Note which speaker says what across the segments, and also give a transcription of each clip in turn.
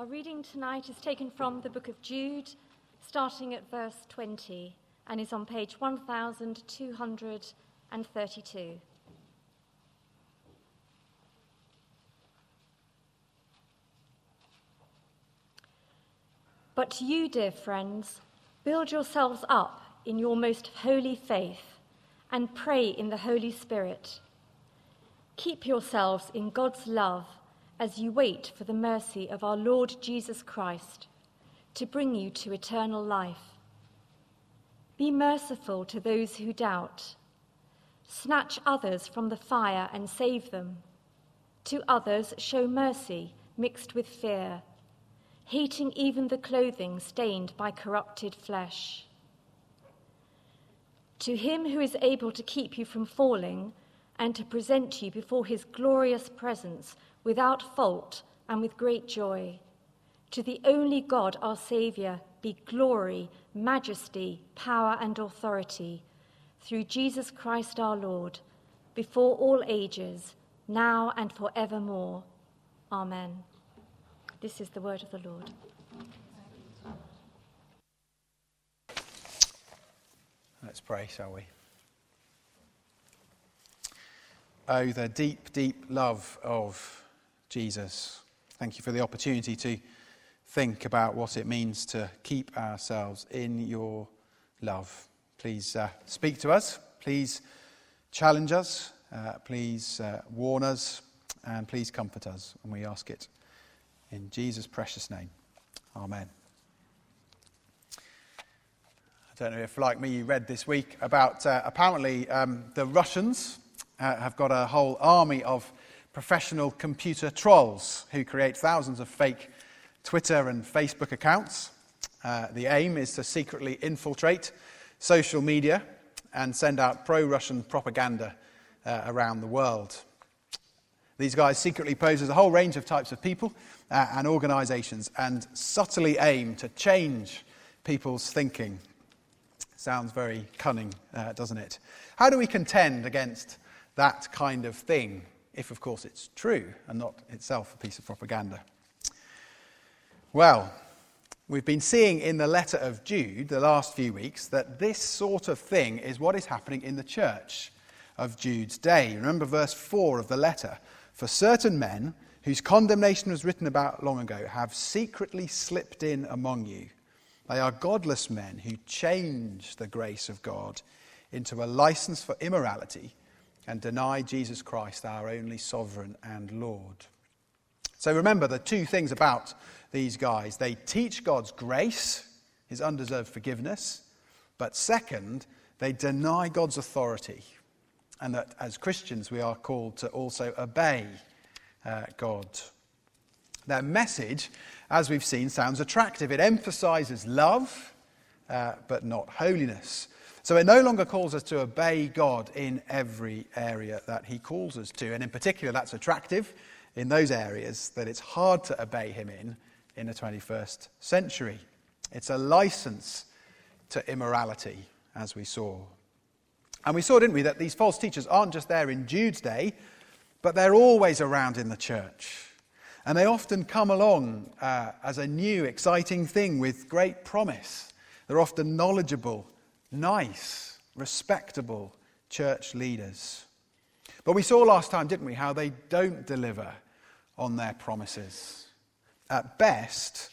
Speaker 1: Our reading tonight is taken from the book of Jude, starting at verse 20, and is on page 1232. But you, dear friends, build yourselves up in your most holy faith and pray in the Holy Spirit. Keep yourselves in God's love as you wait for the mercy of our Lord Jesus Christ to bring you to eternal life. Be merciful to those who doubt. Snatch others from the fire and save them. To others, show mercy mixed with fear, hating even the clothing stained by corrupted flesh. To him who is able to keep you from falling and to present you before his glorious presence without fault and with great joy. To the only God, our Saviour, be glory, majesty, power, and authority through Jesus Christ our Lord, before all ages, now and forevermore. Amen. This is the word of the Lord.
Speaker 2: Let's pray, shall we? Oh, the deep, deep love of Jesus. Thank you for the opportunity to think about what it means to keep ourselves in your love. Please uh, speak to us. Please challenge us. Uh, please uh, warn us. And please comfort us. And we ask it in Jesus' precious name. Amen. I don't know if, like me, you read this week about uh, apparently um, the Russians uh, have got a whole army of professional computer trolls who create thousands of fake Twitter and Facebook accounts. Uh, the aim is to secretly infiltrate social media and send out pro Russian propaganda uh, around the world. These guys secretly pose as a whole range of types of people uh, and organizations and subtly aim to change people's thinking. Sounds very cunning, uh, doesn't it? How do we contend against that kind of thing? If, of course, it's true and not itself a piece of propaganda. Well, we've been seeing in the letter of Jude the last few weeks that this sort of thing is what is happening in the church of Jude's day. Remember verse 4 of the letter. For certain men whose condemnation was written about long ago have secretly slipped in among you. They are godless men who change the grace of God into a license for immorality and deny Jesus Christ, our only sovereign and Lord. So remember the two things about these guys they teach God's grace, his undeserved forgiveness, but second, they deny God's authority. And that as Christians, we are called to also obey uh, God. Their message, as we've seen, sounds attractive. It emphasizes love, uh, but not holiness. So it no longer calls us to obey God in every area that He calls us to. And in particular, that's attractive in those areas that it's hard to obey Him in in the 21st century. It's a license to immorality, as we saw. And we saw, didn't we, that these false teachers aren't just there in Jude's day, but they're always around in the church. And they often come along uh, as a new, exciting thing with great promise. They're often knowledgeable nice, respectable church leaders. But we saw last time, didn't we, how they don't deliver on their promises. At best,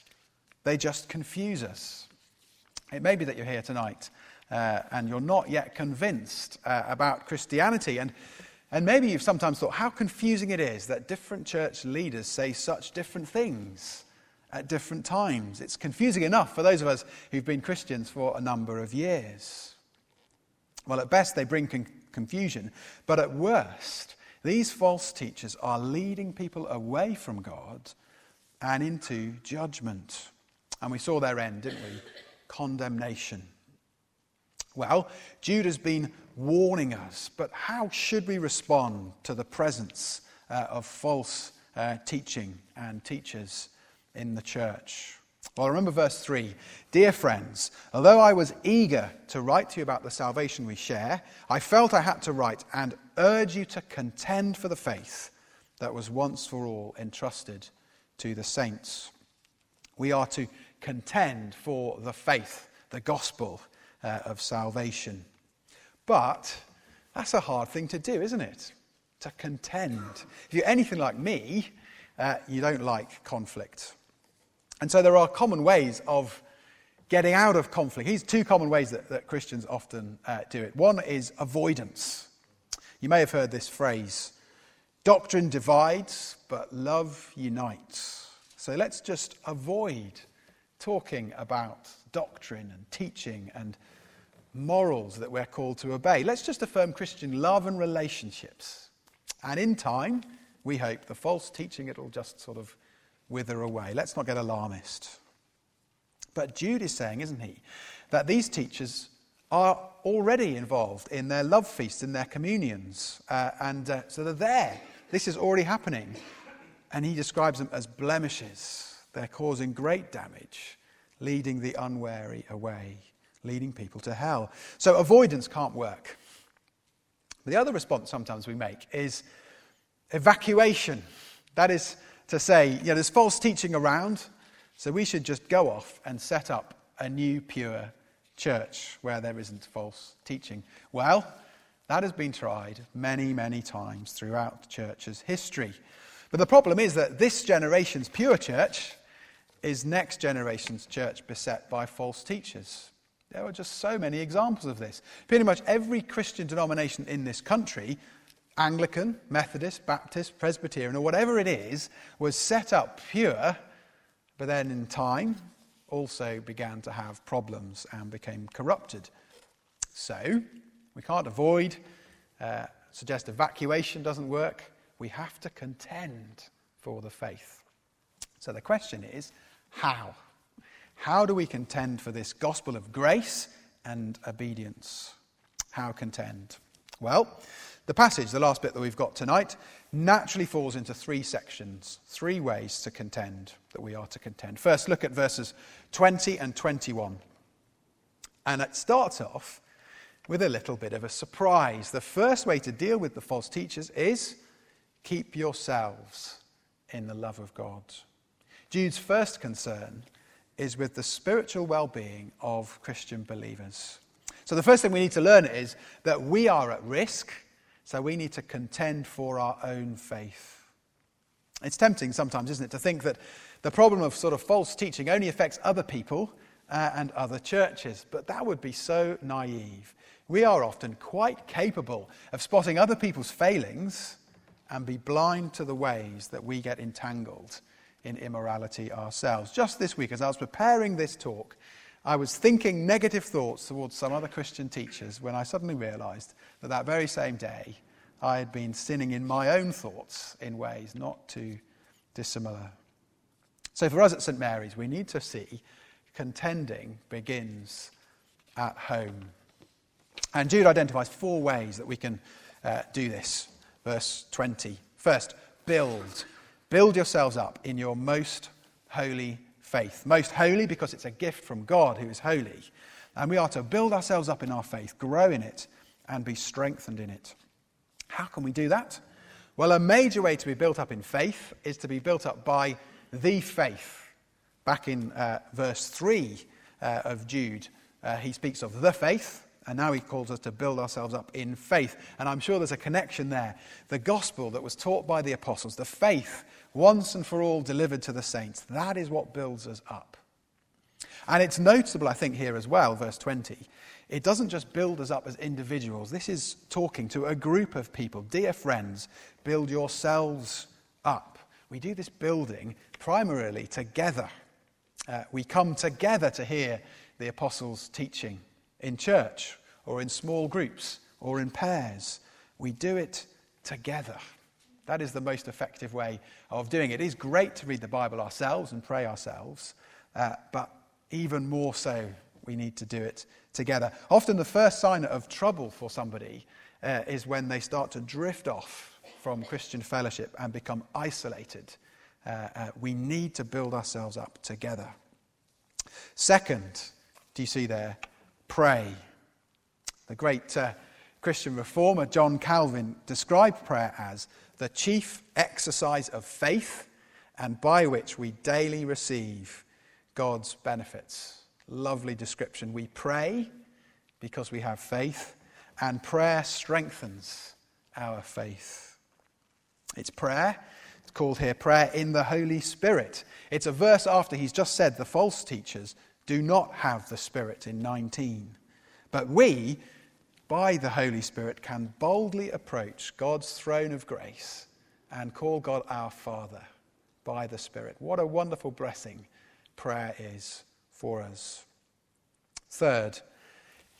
Speaker 2: they just confuse us. It may be that you're here tonight uh, and you're not yet convinced uh, about Christianity. And, and maybe you've sometimes thought how confusing it is that different church leaders say such different things at different times. It's confusing enough for those of us who've been Christians for a number of years. Well, at best, they bring con- confusion, but at worst, these false teachers are leading people away from God and into judgment. And we saw their end, didn't we? Condemnation. Well, Jude has been warning us, but how should we respond to the presence uh, of false uh, teaching and teachers in the church. Well, remember verse 3. Dear friends, although I was eager to write to you about the salvation we share, I felt I had to write and urge you to contend for the faith that was once for all entrusted to the saints. We are to contend for the faith, the gospel uh, of salvation. But that's a hard thing to do, isn't it? To contend. If you're anything like me, uh, you don't like conflict. And so there are common ways of getting out of conflict. Here's two common ways that, that Christians often uh, do it. One is avoidance. You may have heard this phrase doctrine divides, but love unites. So let's just avoid talking about doctrine and teaching and morals that we're called to obey. Let's just affirm Christian love and relationships. And in time, we hope the false teaching it'll just sort of wither away. Let's not get alarmist. But Jude is saying, isn't he, that these teachers are already involved in their love feasts, in their communions. Uh, and uh, so they're there. This is already happening. And he describes them as blemishes. They're causing great damage, leading the unwary away, leading people to hell. So avoidance can't work. The other response sometimes we make is evacuation. That is to say, you know, there's false teaching around. So we should just go off and set up a new pure church where there isn't false teaching. Well, that has been tried many, many times throughout the church's history. But the problem is that this generation's pure church is next generation's church beset by false teachers. There are just so many examples of this. Pretty much every Christian denomination in this country Anglican, Methodist, Baptist, Presbyterian, or whatever it is, was set up pure but then in time also began to have problems and became corrupted. So, we can't avoid, uh, suggest evacuation doesn't work. We have to contend for the faith. So, the question is how? How do we contend for this gospel of grace and obedience? How contend? Well, the passage, the last bit that we've got tonight, naturally falls into three sections, three ways to contend that we are to contend. First, look at verses 20 and 21. And it starts off with a little bit of a surprise. The first way to deal with the false teachers is keep yourselves in the love of God. Jude's first concern is with the spiritual well being of Christian believers. So, the first thing we need to learn is that we are at risk so we need to contend for our own faith. It's tempting sometimes, isn't it, to think that the problem of sort of false teaching only affects other people uh, and other churches, but that would be so naive. We are often quite capable of spotting other people's failings and be blind to the ways that we get entangled in immorality ourselves. Just this week, as I was preparing this talk, I was thinking negative thoughts towards some other Christian teachers when I suddenly realized that that very same day I had been sinning in my own thoughts in ways not too dissimilar. So for us at St. Mary's, we need to see contending begins at home. And Jude identifies four ways that we can uh, do this. Verse 20. First, build. Build yourselves up in your most holy faith. Most holy because it's a gift from God who is holy. And we are to build ourselves up in our faith, grow in it, and be strengthened in it. How can we do that? Well, a major way to be built up in faith is to be built up by the faith. Back in uh, verse 3 uh, of Jude, uh, he speaks of the faith, and now he calls us to build ourselves up in faith. And I'm sure there's a connection there. The gospel that was taught by the apostles, the faith once and for all delivered to the saints. That is what builds us up. And it's notable, I think, here as well, verse 20. It doesn't just build us up as individuals. This is talking to a group of people. Dear friends, build yourselves up. We do this building primarily together. Uh, we come together to hear the apostles' teaching in church or in small groups or in pairs. We do it together. That is the most effective way of doing it. It is great to read the Bible ourselves and pray ourselves, uh, but even more so, we need to do it together. Often, the first sign of trouble for somebody uh, is when they start to drift off from Christian fellowship and become isolated. Uh, uh, we need to build ourselves up together. Second, do you see there? Pray. The great uh, Christian reformer John Calvin described prayer as the chief exercise of faith and by which we daily receive God's benefits. Lovely description. We pray because we have faith, and prayer strengthens our faith. It's prayer. It's called here prayer in the Holy Spirit. It's a verse after he's just said the false teachers do not have the Spirit in 19. But we, by the Holy Spirit, can boldly approach God's throne of grace and call God our Father by the Spirit. What a wonderful blessing prayer is for us. Third,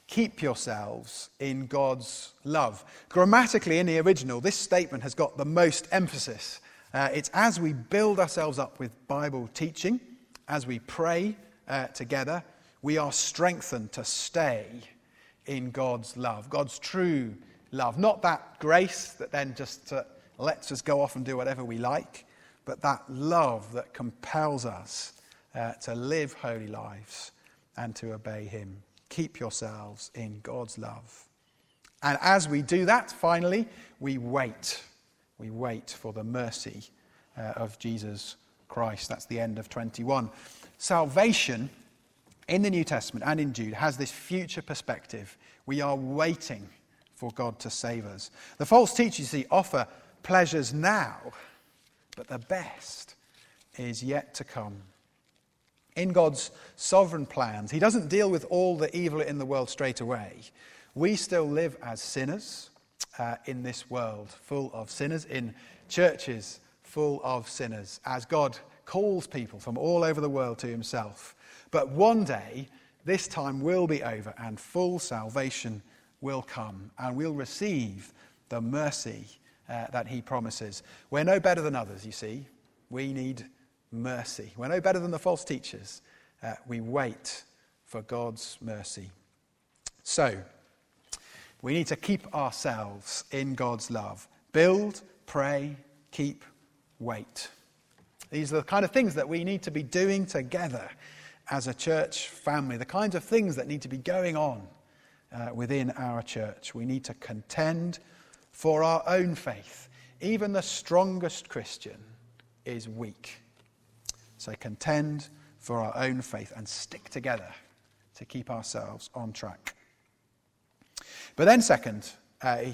Speaker 2: keep yourselves in God's love. Grammatically, in the original, this statement has got the most emphasis. Uh, it's as we build ourselves up with Bible teaching, as we pray uh, together, we are strengthened to stay in God's love, God's true love. Not that grace that then just uh, lets us go off and do whatever we like, but that love that compels us uh, to live holy lives and to obey Him. Keep yourselves in God's love. And as we do that, finally, we wait. We wait for the mercy uh, of Jesus Christ. That's the end of 21. Salvation in the New Testament and in Jude has this future perspective. We are waiting for God to save us. The false teachers, see, offer pleasures now, but the best is yet to come in God's sovereign plans. He doesn't deal with all the evil in the world straight away. We still live as sinners uh, in this world, full of sinners, in churches full of sinners, as God calls people from all over the world to himself. But one day, this time will be over and full salvation will come, and we'll receive the mercy uh, that he promises. We're no better than others, you see. We need mercy. We're no better than the false teachers. Uh, we wait for God's mercy. So, we need to keep ourselves in God's love. Build, pray, keep, wait. These are the kind of things that we need to be doing together as a church family, the kinds of things that need to be going on uh, within our church. We need to contend for our own faith. Even the strongest Christian is weak. So contend for our own faith and stick together to keep ourselves on track. But then, second, uh,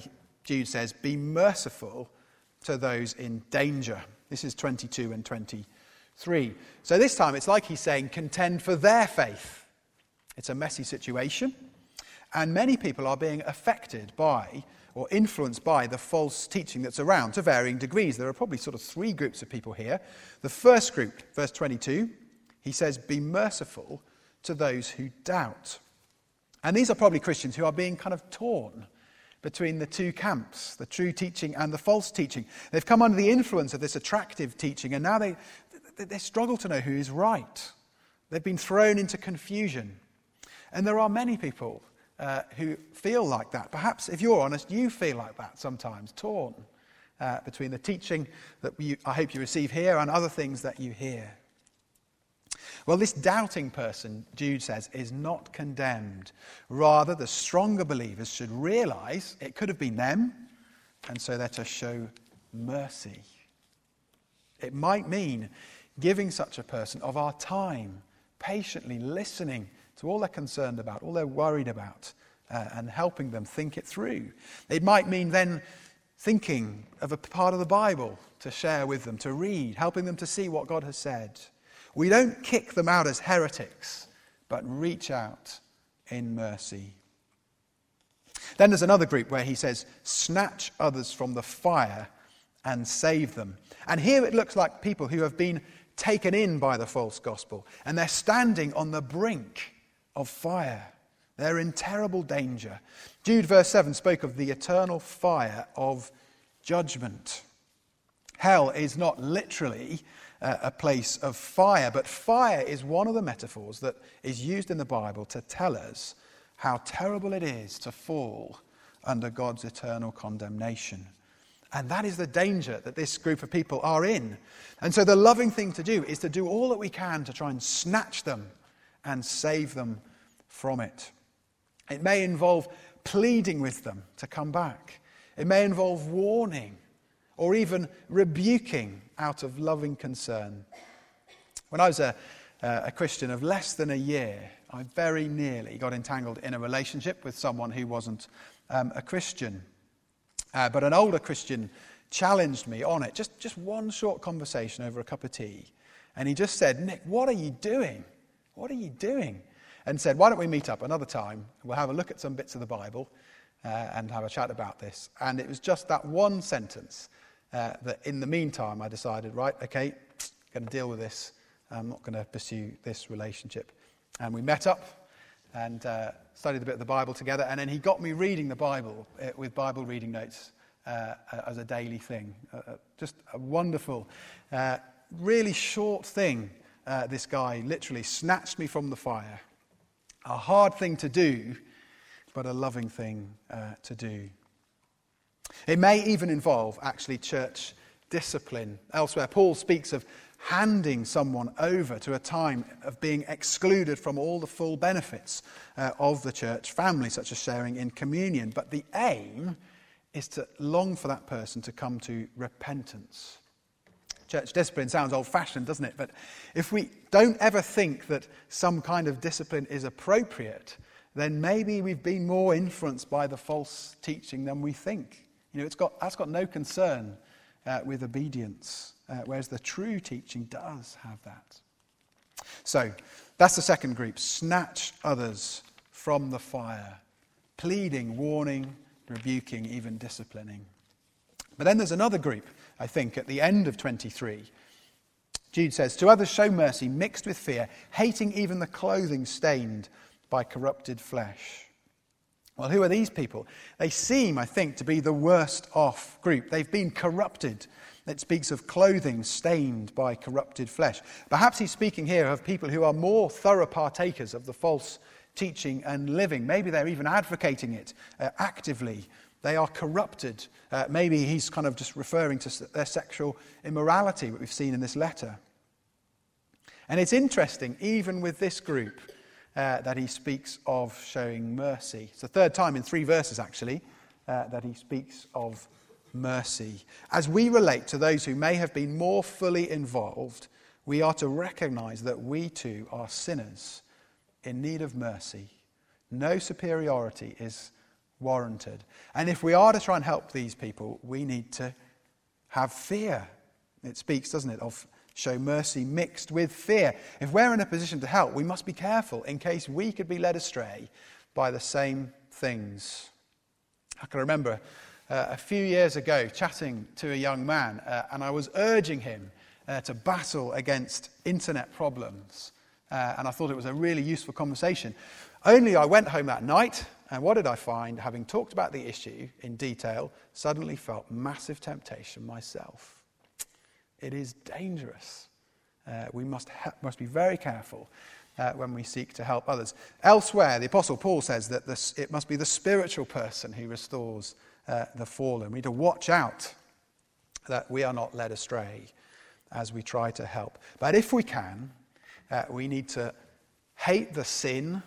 Speaker 2: Jude says, be merciful to those in danger. This is 22 and 23. So this time it's like he's saying, contend for their faith. It's a messy situation, and many people are being affected by or influenced by the false teaching that's around to varying degrees. There are probably sort of three groups of people here. The first group, verse 22, he says, Be merciful to those who doubt. And these are probably Christians who are being kind of torn between the two camps, the true teaching and the false teaching. They've come under the influence of this attractive teaching, and now they, they struggle to know who is right. They've been thrown into confusion. And there are many people uh, who feel like that. Perhaps, if you're honest, you feel like that sometimes, torn uh, between the teaching that you, I hope you receive here and other things that you hear. Well, this doubting person, Jude says, is not condemned. Rather, the stronger believers should realize it could have been them, and so they're to show mercy. It might mean giving such a person of our time, patiently listening to all they're concerned about, all they're worried about, uh, and helping them think it through. It might mean then thinking of a part of the Bible to share with them, to read, helping them to see what God has said. We don't kick them out as heretics, but reach out in mercy. Then there's another group where he says, snatch others from the fire and save them. And here it looks like people who have been taken in by the false gospel and they're standing on the brink of fire. They're in terrible danger. Jude, verse 7, spoke of the eternal fire of judgment. Hell is not literally uh, a place of fire, but fire is one of the metaphors that is used in the Bible to tell us how terrible it is to fall under God's eternal condemnation. And that is the danger that this group of people are in. And so the loving thing to do is to do all that we can to try and snatch them and save them from it. It may involve pleading with them to come back. It may involve warning or even rebuking out of loving concern. When I was a, uh, a Christian of less than a year, I very nearly got entangled in a relationship with someone who wasn't um, a Christian. Uh, but an older Christian challenged me on it, just, just one short conversation over a cup of tea. And he just said, Nick, what are you doing? What are you doing? And said, why don't we meet up another time? We'll have a look at some bits of the Bible uh, and have a chat about this. And it was just that one sentence uh, that in the meantime I decided, right, okay, going to deal with this. I'm not going to pursue this relationship. And we met up and uh, studied a bit of the Bible together. And then he got me reading the Bible uh, with Bible reading notes uh, as a daily thing. Uh, uh, just a wonderful, uh, really short thing. this guy literally snatched me from the fire. A hard thing to do, but a loving thing to do. It may even involve actually church discipline. Elsewhere, Paul speaks of handing someone over to a time of being excluded from all the full benefits uh, of the church family, such as sharing in communion. But the aim is to long for that person to come to repentance. Church discipline sounds old fashioned, doesn't it? But if we don't ever think that some kind of discipline is appropriate, then maybe we've been more influenced by the false teaching than we think. You know, it's got, that's got no concern uh, with obedience uh, whereas the true teaching does have that. So that's the second group snatch others from the fire, pleading, warning, rebuking, even disciplining. But then there's another group, I think, at the end of 23. Jude says, To others show mercy mixed with fear, hating even the clothing stained by corrupted flesh. Well, who are these people? They seem, I think, to be the worst off group. They've been corrupted it speaks of clothing stained by corrupted flesh. Perhaps he's speaking here of people who are more thorough partakers of the false teaching and living. Maybe they're even advocating it uh, actively. They are corrupted. Uh, maybe he's kind of just referring to their sexual immorality, what we've seen in this letter. And it's interesting, even with this group, uh, that he speaks of showing mercy. It's the third time in three verses, actually, uh, that he speaks of mercy. As we relate to those who may have been more fully involved, we are to recognize that we too are sinners in need of mercy. No superiority is warranted. And if we are to try and help these people, we need to have fear. It speaks, doesn't it, of show mercy mixed with fear. If we're in a position to help, we must be careful in case we could be led astray by the same things. I can remember uh, a few years ago chatting to a young man, uh, and I was urging him uh, to battle against internet problems. Uh, and I thought it was a really useful conversation. Only I went home that night, and what did I find? Having talked about the issue in detail, suddenly felt massive temptation myself. It is dangerous. Uh, we must, ha- must be very careful uh, when we seek to help others. Elsewhere, the Apostle Paul says that this, it must be the spiritual person who restores uh, the fallen. We need to watch out that we are not led astray as we try to help. But if we can, uh, we need to hate the sin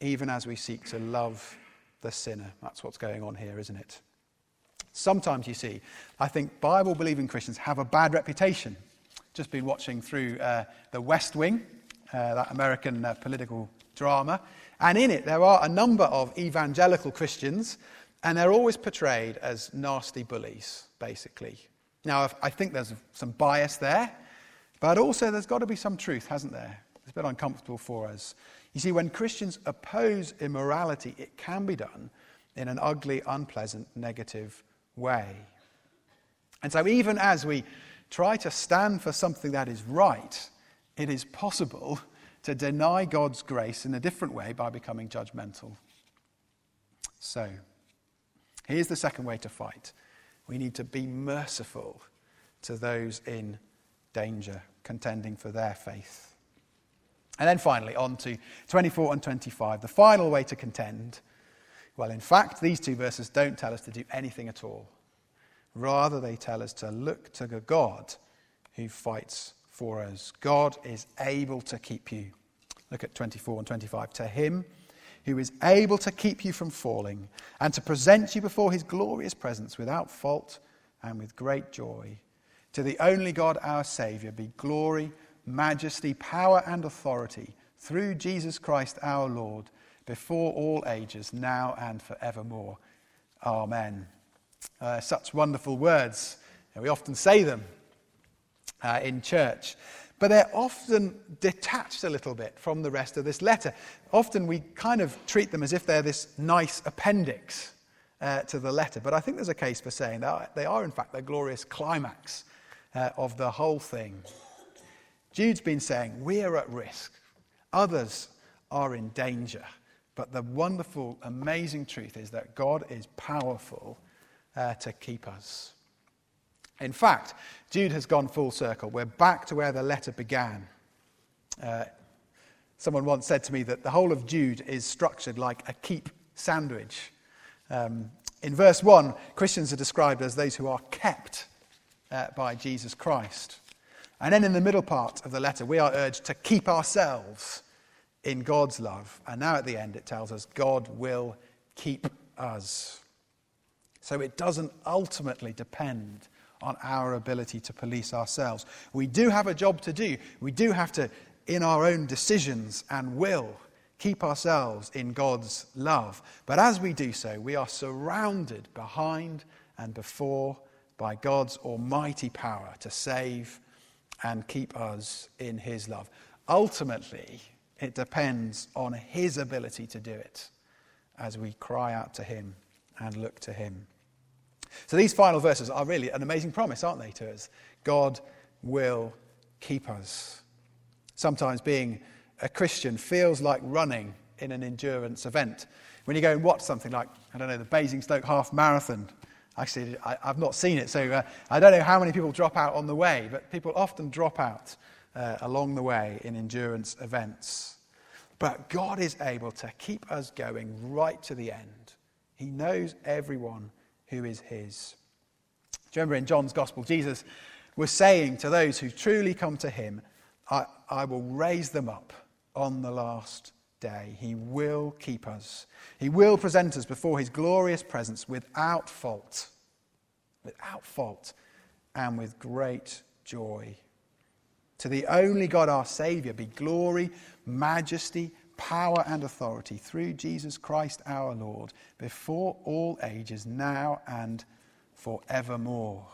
Speaker 2: even as we seek to love the sinner. That's what's going on here, isn't it? Sometimes, you see, I think Bible believing Christians have a bad reputation. Just been watching through uh, The West Wing, uh, that American uh, political drama. And in it, there are a number of evangelical Christians and they're always portrayed as nasty bullies, basically. Now, I think there's some bias there, but also there's got to be some truth, hasn't there? It's a bit uncomfortable for us. You see, when Christians oppose immorality, it can be done in an ugly, unpleasant, negative way. And so, even as we try to stand for something that is right, it is possible to deny God's grace in a different way by becoming judgmental. So, Here's the second way to fight we need to be merciful to those in danger, contending for their faith. And then finally, on to 24 and 25, the final way to contend. Well, in fact, these two verses don't tell us to do anything at all. Rather, they tell us to look to the God who fights for us. God is able to keep you. Look at 24 and 25. To him, who is able to keep you from falling and to present you before his glorious presence without fault and with great joy. To the only God, our Saviour, be glory, majesty, power, and authority through Jesus Christ our Lord, before all ages, now and forevermore. Amen. Uh, such wonderful words. We often say them uh, in church, but they're often detached a little bit from the rest of this letter. Often we kind of treat them as if they're this nice appendix uh, to the letter, but I think there's a case for saying that they are, in fact, the glorious climax uh, of the whole thing. Jude's been saying, We're at risk, others are in danger. But the wonderful, amazing truth is that God is powerful uh, to keep us. In fact, Jude has gone full circle. We're back to where the letter began. Uh, someone once said to me that the whole of Jude is structured like a keep sandwich. Um, in verse 1, Christians are described as those who are kept uh, by Jesus Christ. And then in the middle part of the letter, we are urged to keep ourselves in God's love. And now at the end, it tells us God will keep us. So it doesn't ultimately depend on our ability to police ourselves. We do have a job to do. We do have to, in our own decisions and will, keep ourselves in God's love. But as we do so, we are surrounded behind and before by God's almighty power to save and keep us in His love. Ultimately, it depends on His ability to do it as we cry out to Him and look to Him. So these final verses are really an amazing promise, aren't they, to us? God will keep us. Sometimes being a Christian feels like running in an endurance event. When you go and watch something like, I don't know, the Basingstoke Half Marathon, actually, I, have not seen it, so uh, I don't know how many people drop out on the way, but people often drop out uh, along the way in endurance events. But God is able to keep us going right to the end. He knows everyone who is His. Do you remember in John's Gospel, Jesus was saying to those who truly come to Him, I, I will raise them up on the last day. He will keep us. He will present us before His glorious presence without fault, without fault, and with great joy. To the only God, our Saviour, be glory, majesty, power, and authority through Jesus Christ our Lord, before all ages, now and forevermore.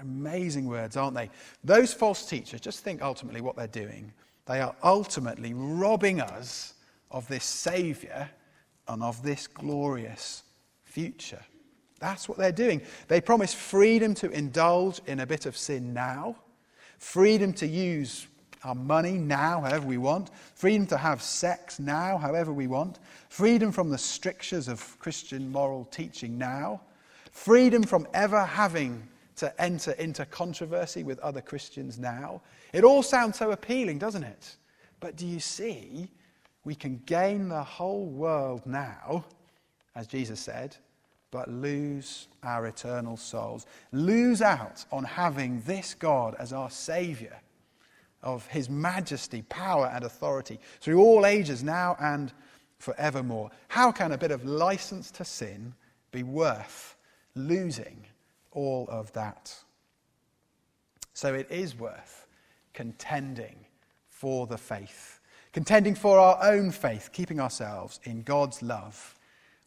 Speaker 2: Amazing words, aren't they? Those false teachers, just think ultimately what they're doing. They are ultimately robbing us of this Saviour and of this glorious future. That's what they're doing. They promise freedom to indulge in a bit of sin now freedom to use our money now, however we want, freedom to have sex now, however we want, freedom from the strictures of Christian moral teaching now, freedom from ever having to enter into controversy with other Christians now. It all sounds so appealing, doesn't it? But do you see, we can gain the whole world now, as Jesus said, but lose our eternal souls. Lose out on having this God as our Saviour of His majesty, power, and authority through all ages, now and forevermore. How can a bit of license to sin be worth losing all of that? So it is worth contending for the faith, contending for our own faith, keeping ourselves in God's love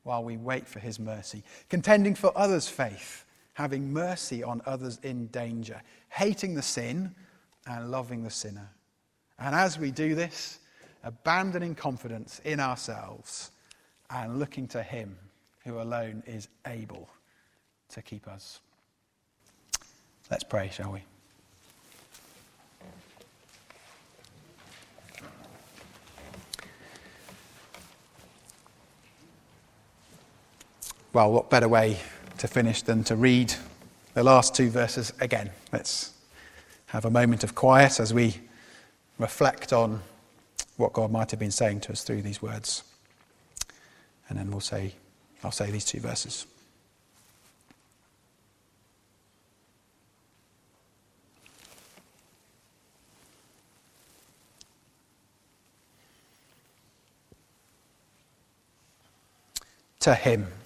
Speaker 2: while we wait for his mercy, contending for others' faith, having mercy on others in danger, hating the sin and loving the sinner. And as we do this, abandoning confidence in ourselves and looking to him who alone is able to keep us. Let's pray, shall we? Well, what better way to finish than to read the last two verses again? Let's have a moment of quiet as we reflect on what God might have been saying to us through these words. And then we'll say, I'll say these two verses. To him